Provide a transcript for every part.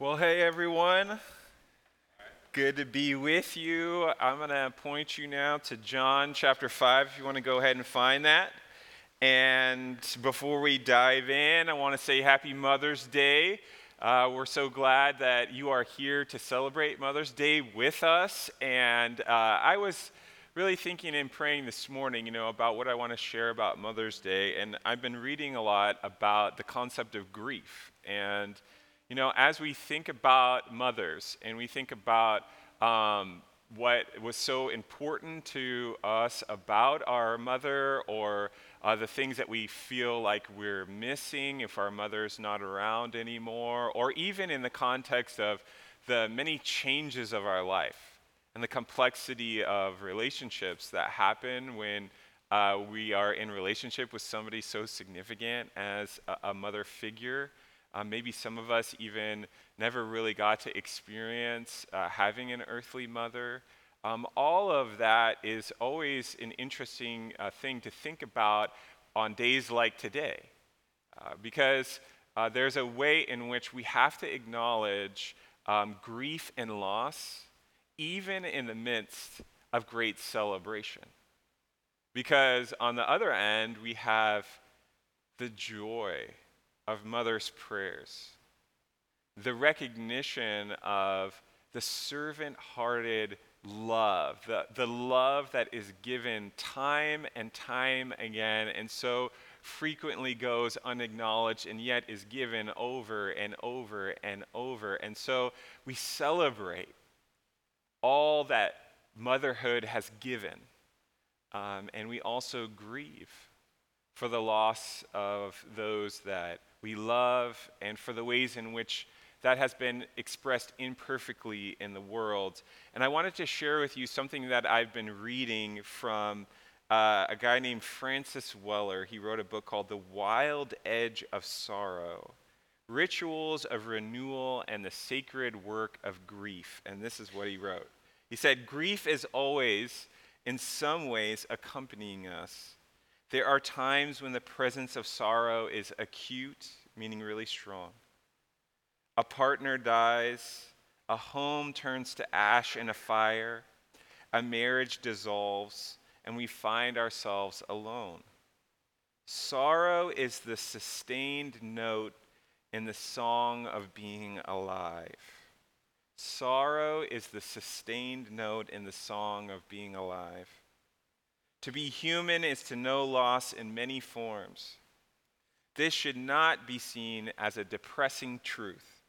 Well, hey everyone. Good to be with you. I'm going to point you now to John chapter 5 if you want to go ahead and find that. And before we dive in, I want to say happy Mother's Day. Uh, we're so glad that you are here to celebrate Mother's Day with us. And uh, I was really thinking and praying this morning, you know, about what I want to share about Mother's Day. And I've been reading a lot about the concept of grief. And you know, as we think about mothers and we think about um, what was so important to us about our mother or uh, the things that we feel like we're missing if our mother's not around anymore, or even in the context of the many changes of our life and the complexity of relationships that happen when uh, we are in relationship with somebody so significant as a, a mother figure. Um, maybe some of us even never really got to experience uh, having an earthly mother. Um, all of that is always an interesting uh, thing to think about on days like today. Uh, because uh, there's a way in which we have to acknowledge um, grief and loss, even in the midst of great celebration. Because on the other end, we have the joy of mother's prayers, the recognition of the servant hearted love, the, the love that is given time and time again, and so frequently goes unacknowledged and yet is given over and over and over. And so we celebrate all that motherhood has given, um, and we also grieve for the loss of those that we love, and for the ways in which that has been expressed imperfectly in the world. And I wanted to share with you something that I've been reading from uh, a guy named Francis Weller. He wrote a book called The Wild Edge of Sorrow Rituals of Renewal and the Sacred Work of Grief. And this is what he wrote. He said, Grief is always, in some ways, accompanying us. There are times when the presence of sorrow is acute, meaning really strong. A partner dies, a home turns to ash in a fire, a marriage dissolves, and we find ourselves alone. Sorrow is the sustained note in the song of being alive. Sorrow is the sustained note in the song of being alive. To be human is to know loss in many forms. This should not be seen as a depressing truth.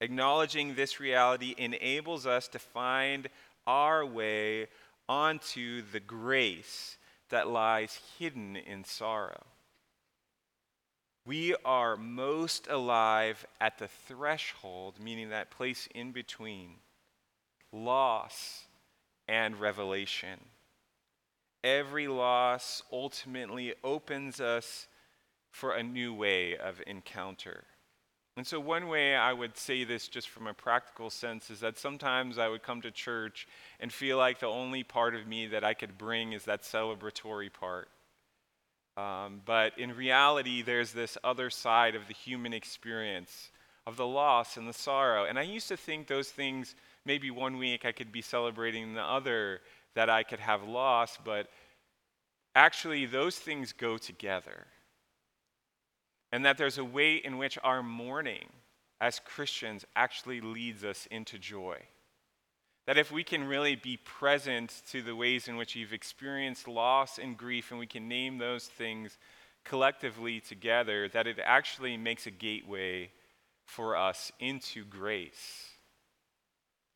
Acknowledging this reality enables us to find our way onto the grace that lies hidden in sorrow. We are most alive at the threshold, meaning that place in between loss and revelation every loss ultimately opens us for a new way of encounter. And so, one way I would say this just from a practical sense is that sometimes I would come to church and feel like the only part of me that I could bring is that celebratory part. Um, but in reality, there's this other side of the human experience of the loss and the sorrow. And I used to think those things, maybe one week I could be celebrating the other, that I could have loss, but actually, those things go together. And that there's a way in which our mourning as Christians actually leads us into joy. That if we can really be present to the ways in which you've experienced loss and grief, and we can name those things collectively together, that it actually makes a gateway for us into grace.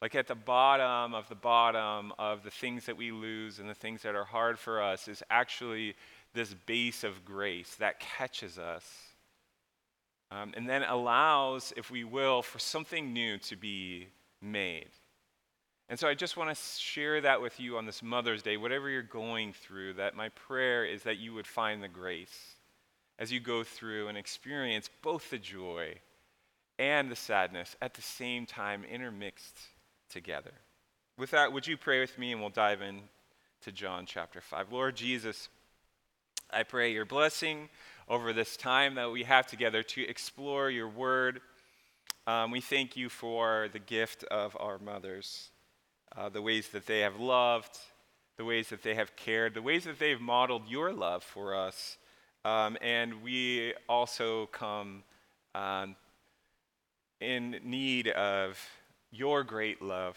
Like at the bottom of the bottom of the things that we lose and the things that are hard for us is actually this base of grace that catches us um, and then allows, if we will, for something new to be made. And so I just want to share that with you on this Mother's Day, whatever you're going through, that my prayer is that you would find the grace as you go through and experience both the joy and the sadness at the same time intermixed together. With that, would you pray with me and we'll dive in to John chapter 5. Lord Jesus, I pray your blessing over this time that we have together to explore your word. Um, we thank you for the gift of our mothers, uh, the ways that they have loved, the ways that they have cared, the ways that they've modeled your love for us. Um, and we also come um, in need of your great love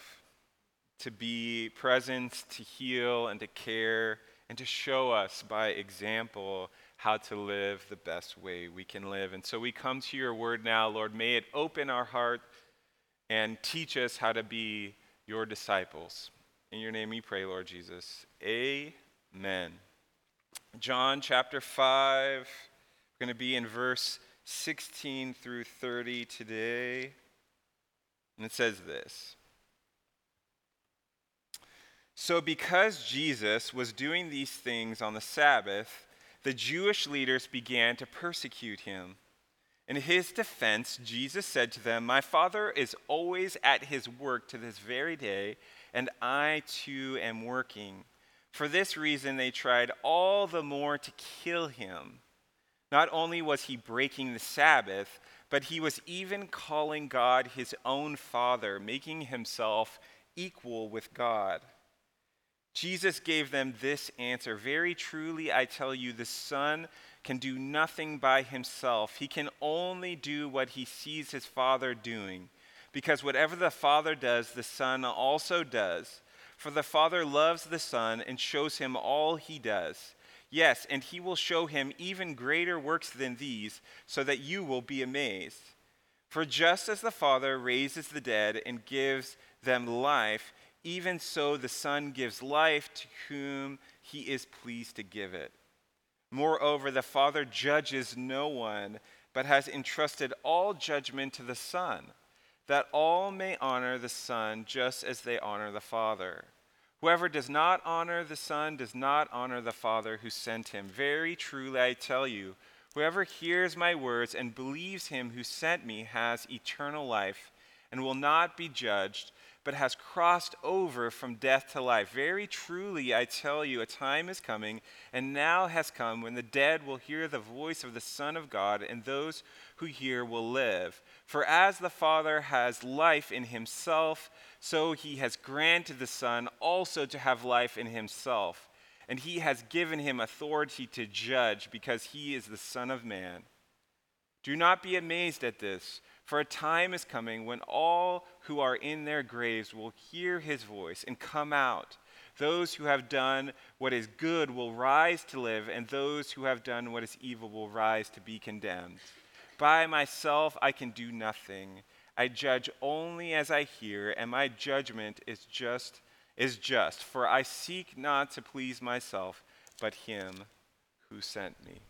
to be present, to heal, and to care, and to show us by example how to live the best way we can live. And so we come to your word now, Lord. May it open our heart and teach us how to be your disciples. In your name we pray, Lord Jesus. Amen. John chapter 5, we're going to be in verse 16 through 30 today. And it says this. So, because Jesus was doing these things on the Sabbath, the Jewish leaders began to persecute him. In his defense, Jesus said to them, My Father is always at his work to this very day, and I too am working. For this reason, they tried all the more to kill him. Not only was he breaking the Sabbath, but he was even calling God his own Father, making himself equal with God. Jesus gave them this answer Very truly, I tell you, the Son can do nothing by himself. He can only do what he sees his Father doing. Because whatever the Father does, the Son also does. For the Father loves the Son and shows him all he does. Yes, and he will show him even greater works than these, so that you will be amazed. For just as the Father raises the dead and gives them life, even so the Son gives life to whom he is pleased to give it. Moreover, the Father judges no one, but has entrusted all judgment to the Son, that all may honor the Son just as they honor the Father. Whoever does not honor the Son does not honor the Father who sent him. Very truly I tell you, whoever hears my words and believes him who sent me has eternal life and will not be judged but has crossed over from death to life. Very truly, I tell you, a time is coming, and now has come, when the dead will hear the voice of the Son of God, and those who hear will live. For as the Father has life in himself, so he has granted the Son also to have life in himself. And he has given him authority to judge, because he is the Son of Man. Do not be amazed at this. For a time is coming when all who are in their graves will hear his voice and come out. Those who have done what is good will rise to live, and those who have done what is evil will rise to be condemned. By myself I can do nothing. I judge only as I hear, and my judgment is just is just, for I seek not to please myself, but him who sent me.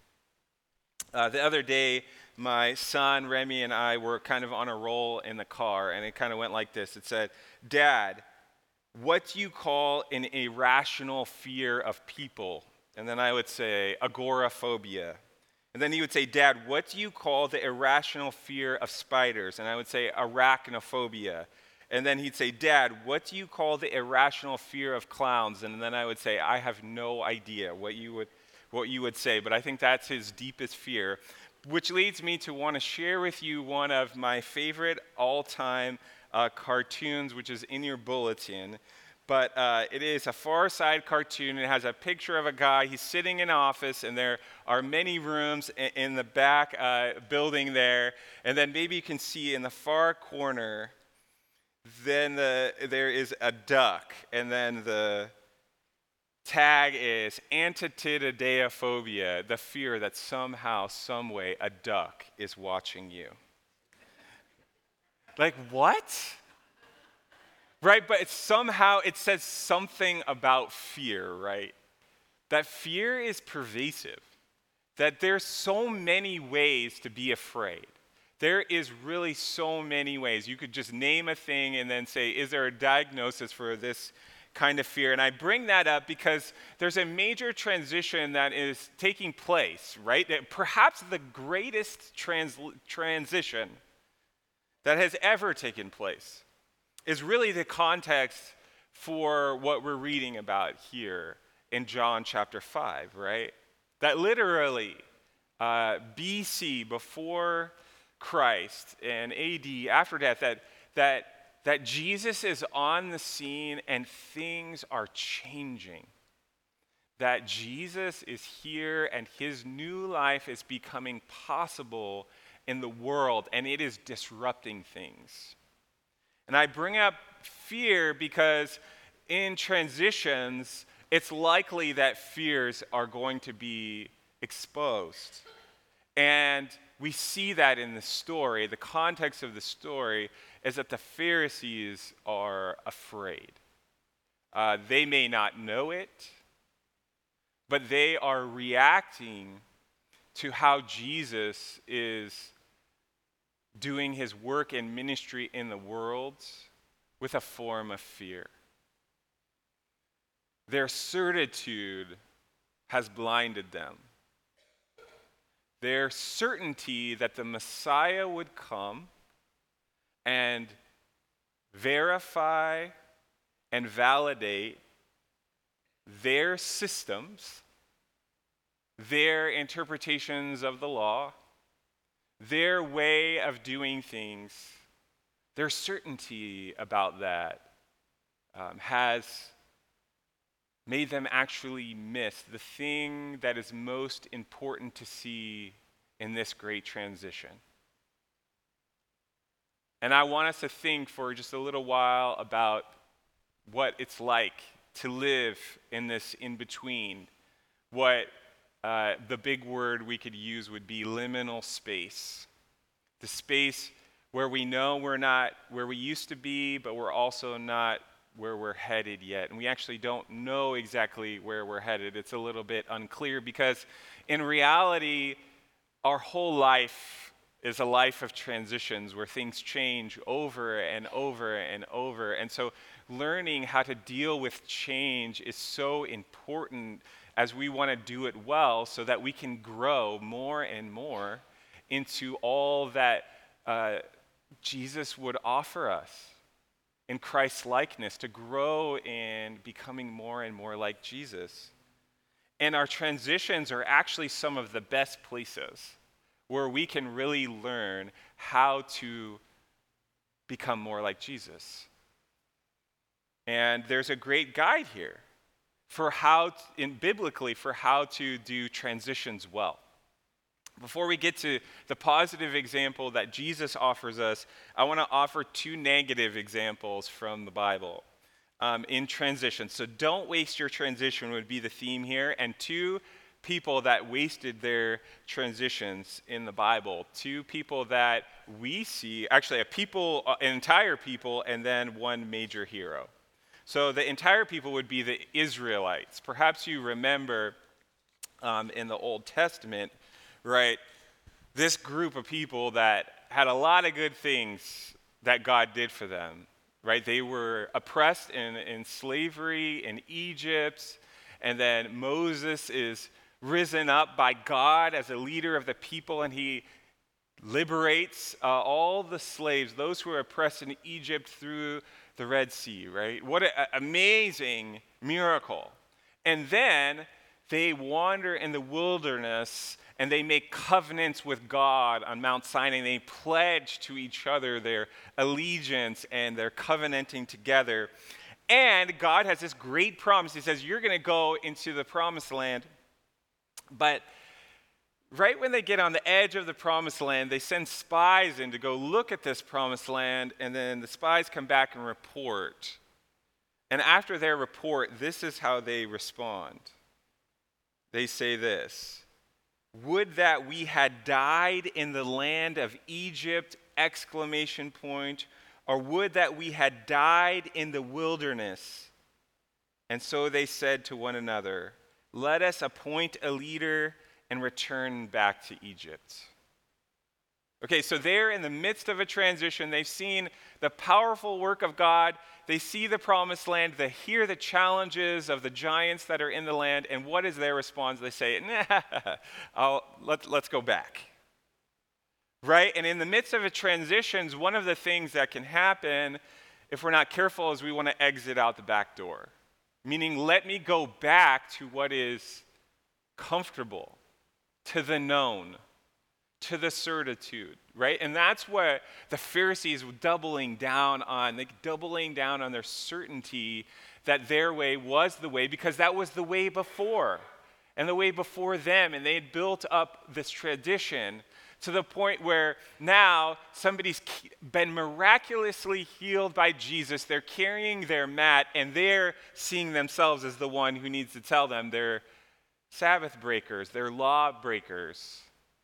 Uh, the other day, my son Remy and I were kind of on a roll in the car, and it kind of went like this It said, Dad, what do you call an irrational fear of people? And then I would say, agoraphobia. And then he would say, Dad, what do you call the irrational fear of spiders? And I would say, arachnophobia. And then he'd say, Dad, what do you call the irrational fear of clowns? And then I would say, I have no idea what you would what you would say, but I think that's his deepest fear. Which leads me to want to share with you one of my favorite all time uh, cartoons, which is in your bulletin. But uh, it is a far side cartoon. It has a picture of a guy. He's sitting in an office, and there are many rooms in, in the back uh, building there. And then maybe you can see in the far corner, then the, there is a duck, and then the tag is anatidaephobia, the fear that somehow, someway, a duck is watching you. Like, what? Right? But it's somehow, it says something about fear, right? That fear is pervasive, that there's so many ways to be afraid. There is really so many ways. You could just name a thing and then say, is there a diagnosis for this kind of fear. And I bring that up because there's a major transition that is taking place, right? Perhaps the greatest trans- transition that has ever taken place is really the context for what we're reading about here in John chapter 5, right? That literally, uh, BC, before Christ and AD, after death, that, that, that Jesus is on the scene and things are changing. That Jesus is here and his new life is becoming possible in the world and it is disrupting things. And I bring up fear because in transitions, it's likely that fears are going to be exposed. And we see that in the story. The context of the story is that the Pharisees are afraid. Uh, they may not know it, but they are reacting to how Jesus is doing his work and ministry in the world with a form of fear. Their certitude has blinded them. Their certainty that the Messiah would come and verify and validate their systems, their interpretations of the law, their way of doing things, their certainty about that um, has made them actually miss the thing that is most important to see in this great transition. And I want us to think for just a little while about what it's like to live in this in between. What uh, the big word we could use would be liminal space. The space where we know we're not where we used to be, but we're also not where we're headed yet. And we actually don't know exactly where we're headed. It's a little bit unclear because in reality, our whole life is a life of transitions where things change over and over and over. And so learning how to deal with change is so important as we want to do it well so that we can grow more and more into all that uh, Jesus would offer us in Christ's likeness, to grow in becoming more and more like Jesus. And our transitions are actually some of the best places where we can really learn how to become more like Jesus. And there's a great guide here for how, in biblically, for how to do transitions well. Before we get to the positive example that Jesus offers us, I want to offer two negative examples from the Bible um, in transition. So don't waste your transition, would be the theme here. And two people that wasted their transitions in the Bible. Two people that we see, actually, a people, an entire people, and then one major hero. So the entire people would be the Israelites. Perhaps you remember um, in the Old Testament right? This group of people that had a lot of good things that God did for them, right? They were oppressed in, in slavery in Egypt, and then Moses is risen up by God as a leader of the people, and he liberates uh, all the slaves, those who were oppressed in Egypt through the Red Sea, right? What an amazing miracle. And then they wander in the wilderness and they make covenants with God on Mount Sinai. They pledge to each other their allegiance and their covenanting together. And God has this great promise. He says, You're going to go into the promised land. But right when they get on the edge of the promised land, they send spies in to go look at this promised land. And then the spies come back and report. And after their report, this is how they respond. They say this would that we had died in the land of Egypt, exclamation point, or would that we had died in the wilderness. And so they said to one another, Let us appoint a leader and return back to Egypt. Okay, so they're in the midst of a transition. They've seen the powerful work of God they see the promised land, they hear the challenges of the giants that are in the land, and what is their response? They say, nah, let, let's go back. Right? And in the midst of a transitions, one of the things that can happen if we're not careful is we want to exit out the back door. Meaning, let me go back to what is comfortable, to the known, to the certitude, right? And that's what the Pharisees were doubling down on, like doubling down on their certainty that their way was the way because that was the way before and the way before them. And they had built up this tradition to the point where now somebody's been miraculously healed by Jesus. They're carrying their mat and they're seeing themselves as the one who needs to tell them they're Sabbath breakers, they're law breakers,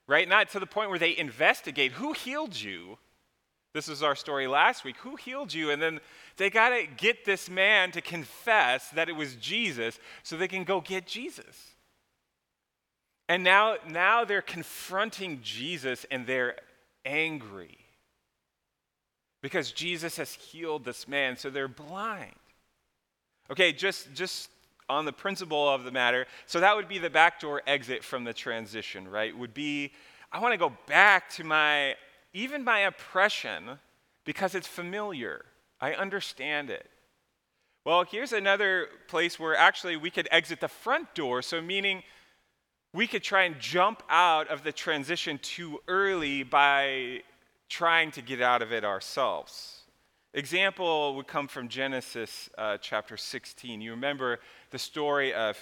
right? Not to the point where they investigate who healed you. This was our story last week. Who healed you? And then they got to get this man to confess that it was Jesus so they can go get Jesus. And now, now they're confronting Jesus and they're angry because Jesus has healed this man, so they're blind. Okay, just, just on the principle of the matter, so that would be the backdoor exit from the transition, right? Would be, I want to go back to my, even my oppression because it's familiar. I understand it. Well, here's another place where actually we could exit the front door, so meaning we could try and jump out of the transition too early by trying to get out of it ourselves. Example would come from Genesis uh, chapter 16. You remember the story of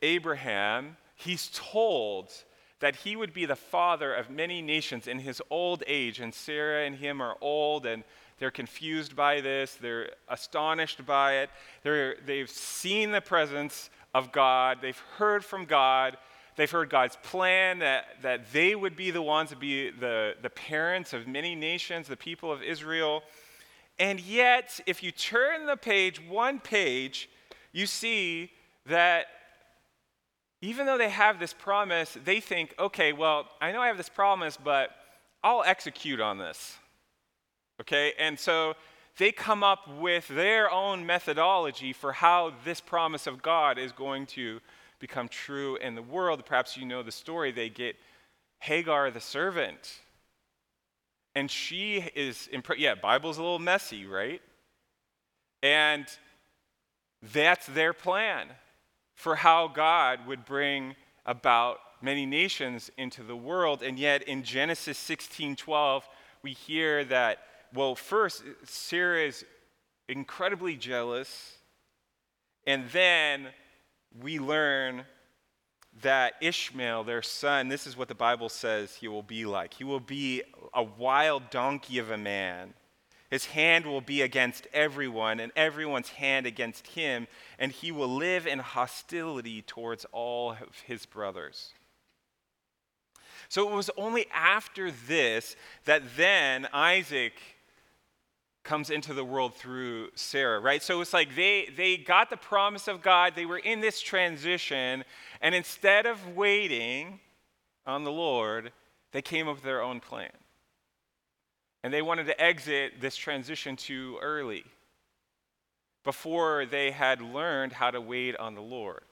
Abraham. He's told that he would be the father of many nations in his old age, and Sarah and him are old, and they're confused by this. They're astonished by it. They're, they've seen the presence of God, they've heard from God, They've heard God's plan that, that they would be the ones to be the, the parents of many nations, the people of Israel. And yet, if you turn the page, one page, you see that even though they have this promise, they think, okay, well, I know I have this promise, but I'll execute on this. Okay? And so they come up with their own methodology for how this promise of God is going to become true in the world. Perhaps you know the story. They get Hagar the servant. And she is, imp- yeah, Bible's a little messy, right? And that's their plan for how God would bring about many nations into the world. And yet in Genesis 16:12, we hear that, well, first, Sarah is incredibly jealous. And then we learn that Ishmael, their son, this is what the Bible says he will be like. He will be a wild donkey of a man. His hand will be against everyone, and everyone's hand against him, and he will live in hostility towards all of his brothers. So it was only after this that then Isaac comes into the world through Sarah, right? So it's like they, they got the promise of God, they were in this transition, and instead of waiting on the Lord, they came up with their own plan. And they wanted to exit this transition too early before they had learned how to wait on the Lord.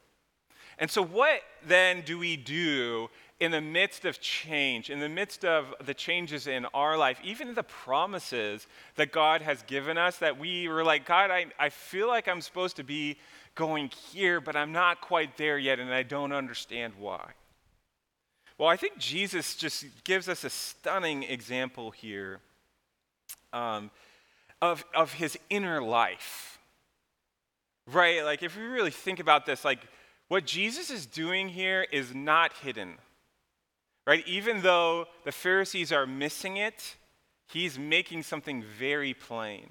And so, what then do we do in the midst of change, in the midst of the changes in our life, even the promises that God has given us, that we were like, God, I, I feel like I'm supposed to be going here, but I'm not quite there yet, and I don't understand why. Well, I think Jesus just gives us a stunning example here um, of, of his inner life. Right? Like, if we really think about this, like, what Jesus is doing here is not hidden. Right? Even though the Pharisees are missing it, he's making something very plain.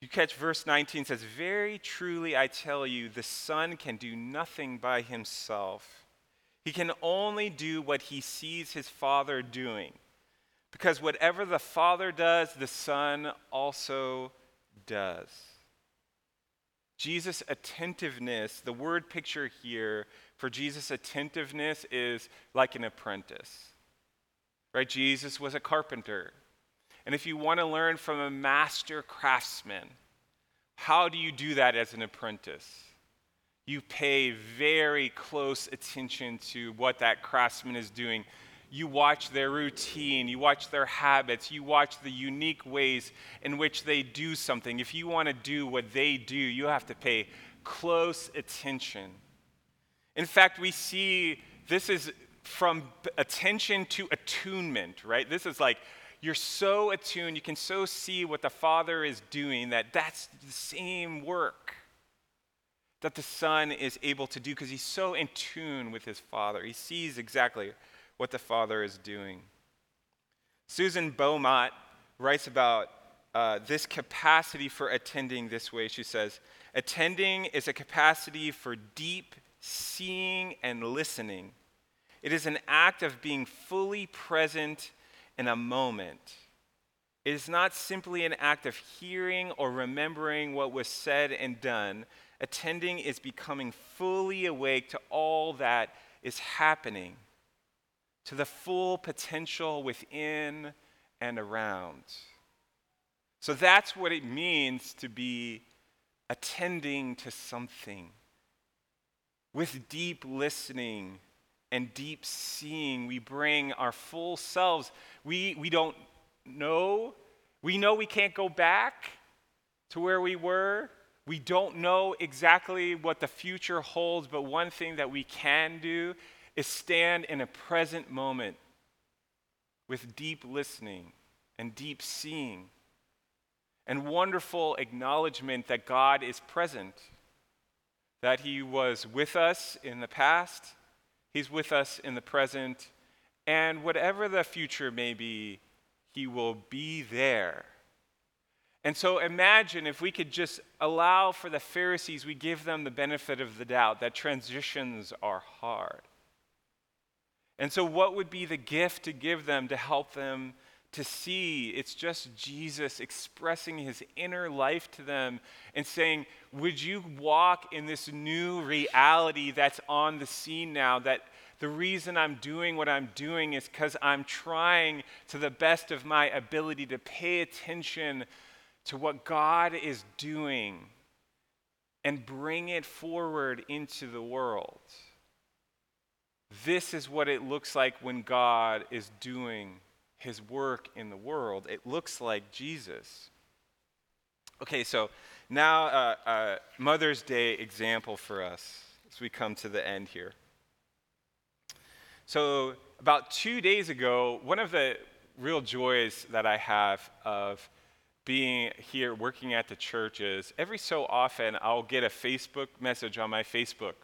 You catch verse 19 says, Very truly I tell you, the Son can do nothing by himself. He can only do what he sees his Father doing. Because whatever the Father does, the Son also does. Jesus' attentiveness, the word picture here for Jesus' attentiveness is like an apprentice. Right? Jesus was a carpenter. And if you want to learn from a master craftsman, how do you do that as an apprentice? You pay very close attention to what that craftsman is doing. You watch their routine, you watch their habits, you watch the unique ways in which they do something. If you want to do what they do, you have to pay close attention. In fact, we see this is from attention to attunement, right? This is like you're so attuned, you can so see what the Father is doing that that's the same work that the Son is able to do because he's so in tune with his Father. He sees exactly what the Father is doing. Susan Beaumont writes about uh, this capacity for attending this way. She says, Attending is a capacity for deep seeing and listening. It is an act of being fully present in a moment. It is not simply an act of hearing or remembering what was said and done. Attending is becoming fully awake to all that is happening, to the full potential within and around. So that's what it means to be attending to something. With deep listening and deep seeing, we bring our full selves. We, we don't know. We know we can't go back to where we were. We don't know exactly what the future holds, but one thing that we can do is stand in a present moment with deep listening and deep seeing and wonderful acknowledgement that God is present, that He was with us in the past, He's with us in the present, and whatever the future may be, He will be there. And so imagine if we could just allow for the Pharisees, we give them the benefit of the doubt that transitions are hard. And so, what would be the gift to give them to help them to see it's just Jesus expressing his inner life to them and saying, Would you walk in this new reality that's on the scene now? That the reason I'm doing what I'm doing is because I'm trying to the best of my ability to pay attention to what God is doing and bring it forward into the world. This is what it looks like when God is doing his work in the world, it looks like Jesus. Okay, so now uh, uh, Mother's Day example for us as we come to the end here. So, about two days ago, one of the real joys that I have of being here working at the church is every so often I'll get a Facebook message on my Facebook,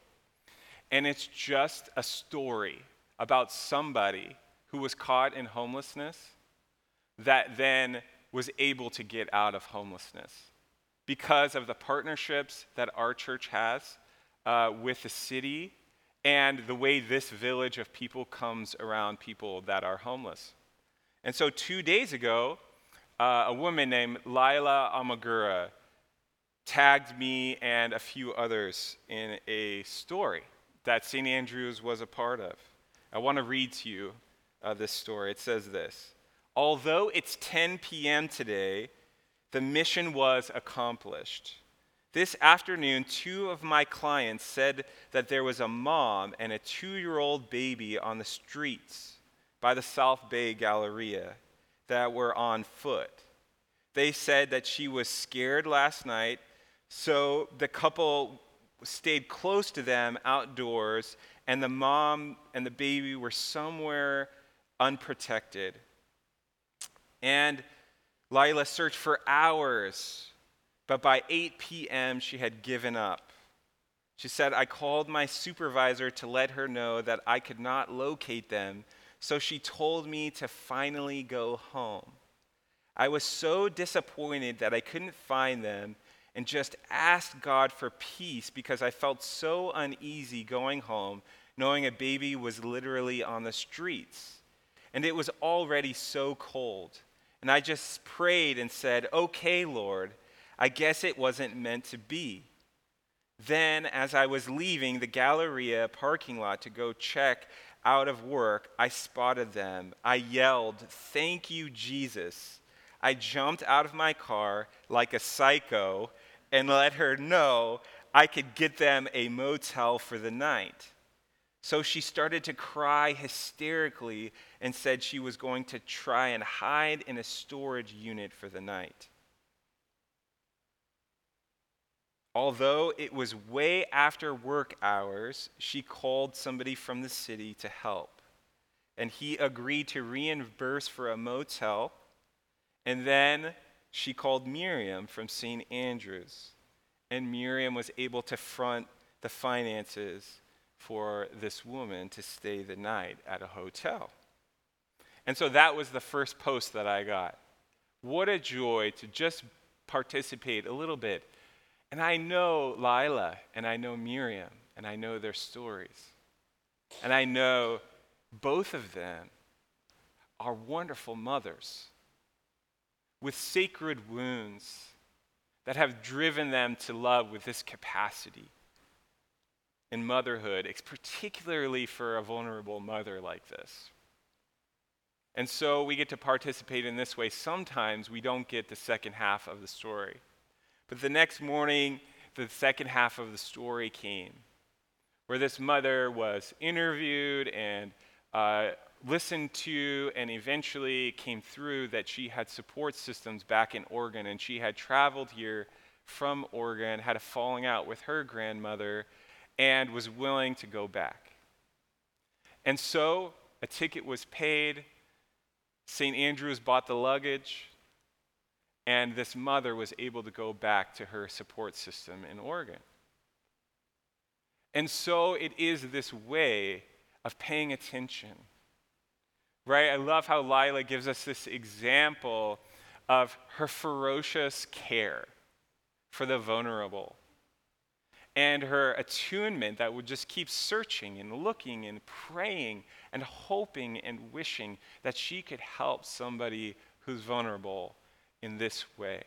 and it's just a story about somebody who was caught in homelessness that then was able to get out of homelessness because of the partnerships that our church has uh, with the city and the way this village of people comes around people that are homeless. And so, two days ago, uh, a woman named Lila Amagura tagged me and a few others in a story that St. Andrews was a part of. I want to read to you uh, this story. It says this Although it's 10 p.m. today, the mission was accomplished. This afternoon, two of my clients said that there was a mom and a two year old baby on the streets by the South Bay Galleria that were on foot. They said that she was scared last night, so the couple stayed close to them outdoors, and the mom and the baby were somewhere unprotected. And Lila searched for hours, but by 8 p.m., she had given up. She said, I called my supervisor to let her know that I could not locate them, so she told me to finally go home. I was so disappointed that I couldn't find them and just asked God for peace because I felt so uneasy going home knowing a baby was literally on the streets. And it was already so cold. And I just prayed and said, Okay, Lord, I guess it wasn't meant to be. Then, as I was leaving the Galleria parking lot to go check out of work, I spotted them. I yelled, Thank you, Jesus. I jumped out of my car like a psycho and let her know I could get them a motel for the night. So she started to cry hysterically and said she was going to try and hide in a storage unit for the night. Although it was way after work hours, she called somebody from the city to help. and he agreed to reimburse for a motel. And then she called Miriam from St. Andrews, and Miriam was able to front the finances for this woman to stay the night at a hotel. And so that was the first post that I got. What a joy to just participate a little bit. And I know Lila, and I know Miriam, and I know their stories. And I know both of them are wonderful mothers with sacred wounds that have driven them to love with this capacity in motherhood, it's particularly for a vulnerable mother like this. And so we get to participate in this way. Sometimes we don't get the second half of the story. But the next morning, the second half of the story came, where this mother was interviewed and uh, listened to, and eventually came through that she had support systems back in Oregon, and she had traveled here from Oregon, had a falling out with her grandmother, and was willing to go back. And so a ticket was paid St. Andrews bought the luggage, and this mother was able to go back to her support system in Oregon. And so it is this way of paying attention. Right? I love how Lila gives us this example of her ferocious care for the vulnerable and her attunement that would just keep searching and looking and praying and hoping and wishing that she could help somebody who's vulnerable in this way.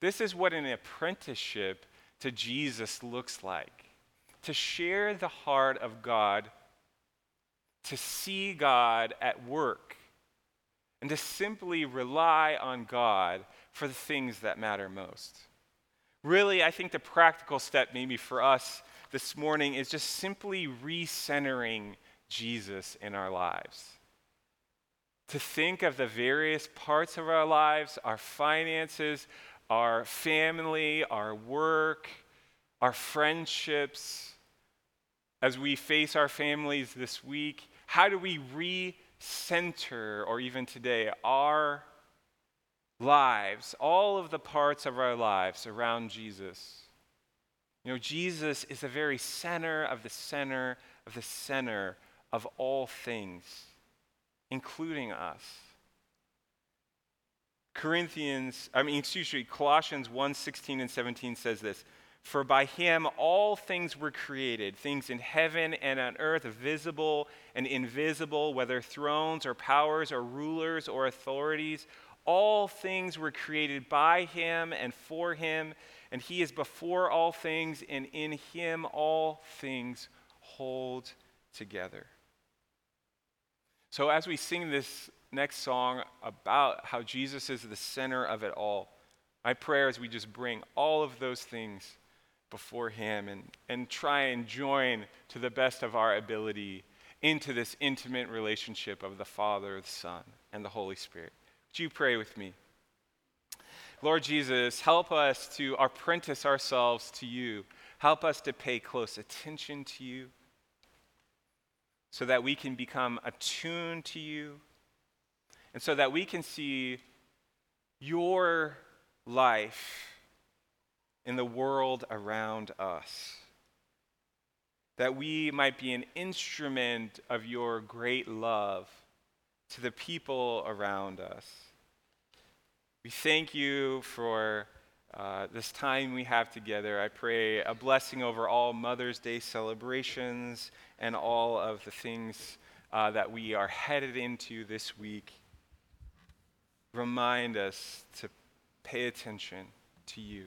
This is what an apprenticeship to Jesus looks like to share the heart of God, to see God at work, and to simply rely on God for the things that matter most. Really, I think the practical step, maybe for us this morning, is just simply recentering Jesus in our lives. To think of the various parts of our lives, our finances, our family, our work, our friendships, as we face our families this week, how do we recenter, or even today, our lives, all of the parts of our lives around Jesus? You know, Jesus is the very center of the center of the center of all things, including us. Corinthians, I mean, excuse me, Colossians 1 16 and 17 says this For by him all things were created, things in heaven and on earth, visible and invisible, whether thrones or powers or rulers or authorities. All things were created by him and for him, and he is before all things, and in him all things hold together. So, as we sing this next song about how Jesus is the center of it all, my prayer is we just bring all of those things before Him and, and try and join to the best of our ability into this intimate relationship of the Father, the Son, and the Holy Spirit. Would you pray with me? Lord Jesus, help us to apprentice ourselves to you. Help us to pay close attention to you so that we can become attuned to you and so that we can see your life in the world around us. That we might be an instrument of your great love to the people around us. We thank you for uh, this time we have together. I pray a blessing over all Mother's Day celebrations and all of the things uh, that we are headed into this week. Remind us to pay attention to you.